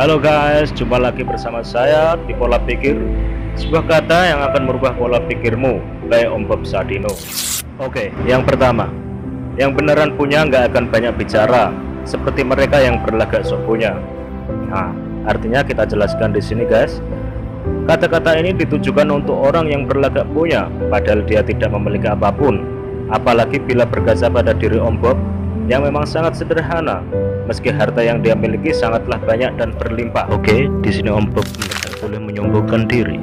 Halo guys, jumpa lagi bersama saya di Pola Pikir. Sebuah kata yang akan merubah pola pikirmu By Om Bob Sadino. Oke, yang pertama. Yang beneran punya nggak akan banyak bicara Seperti mereka yang berlagak sok punya. Nah, artinya kita jelaskan di sini guys. Kata-kata ini ditujukan untuk orang yang berlagak punya Padahal dia tidak memiliki apa pun. Apalagi bila berkaca pada diri Om Bob Yang memang sangat sederhana meski harta yang dia miliki sangatlah banyak dan berlimpah. Oke, di sini Om Bob tidak boleh menyombongkan diri.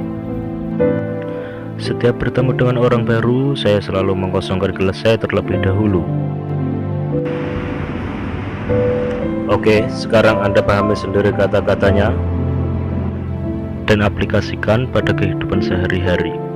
Setiap bertemu dengan orang baru, saya selalu mengosongkan gelas saya terlebih dahulu. Oke, sekarang Anda pahami sendiri kata-katanya dan aplikasikan pada kehidupan sehari-hari.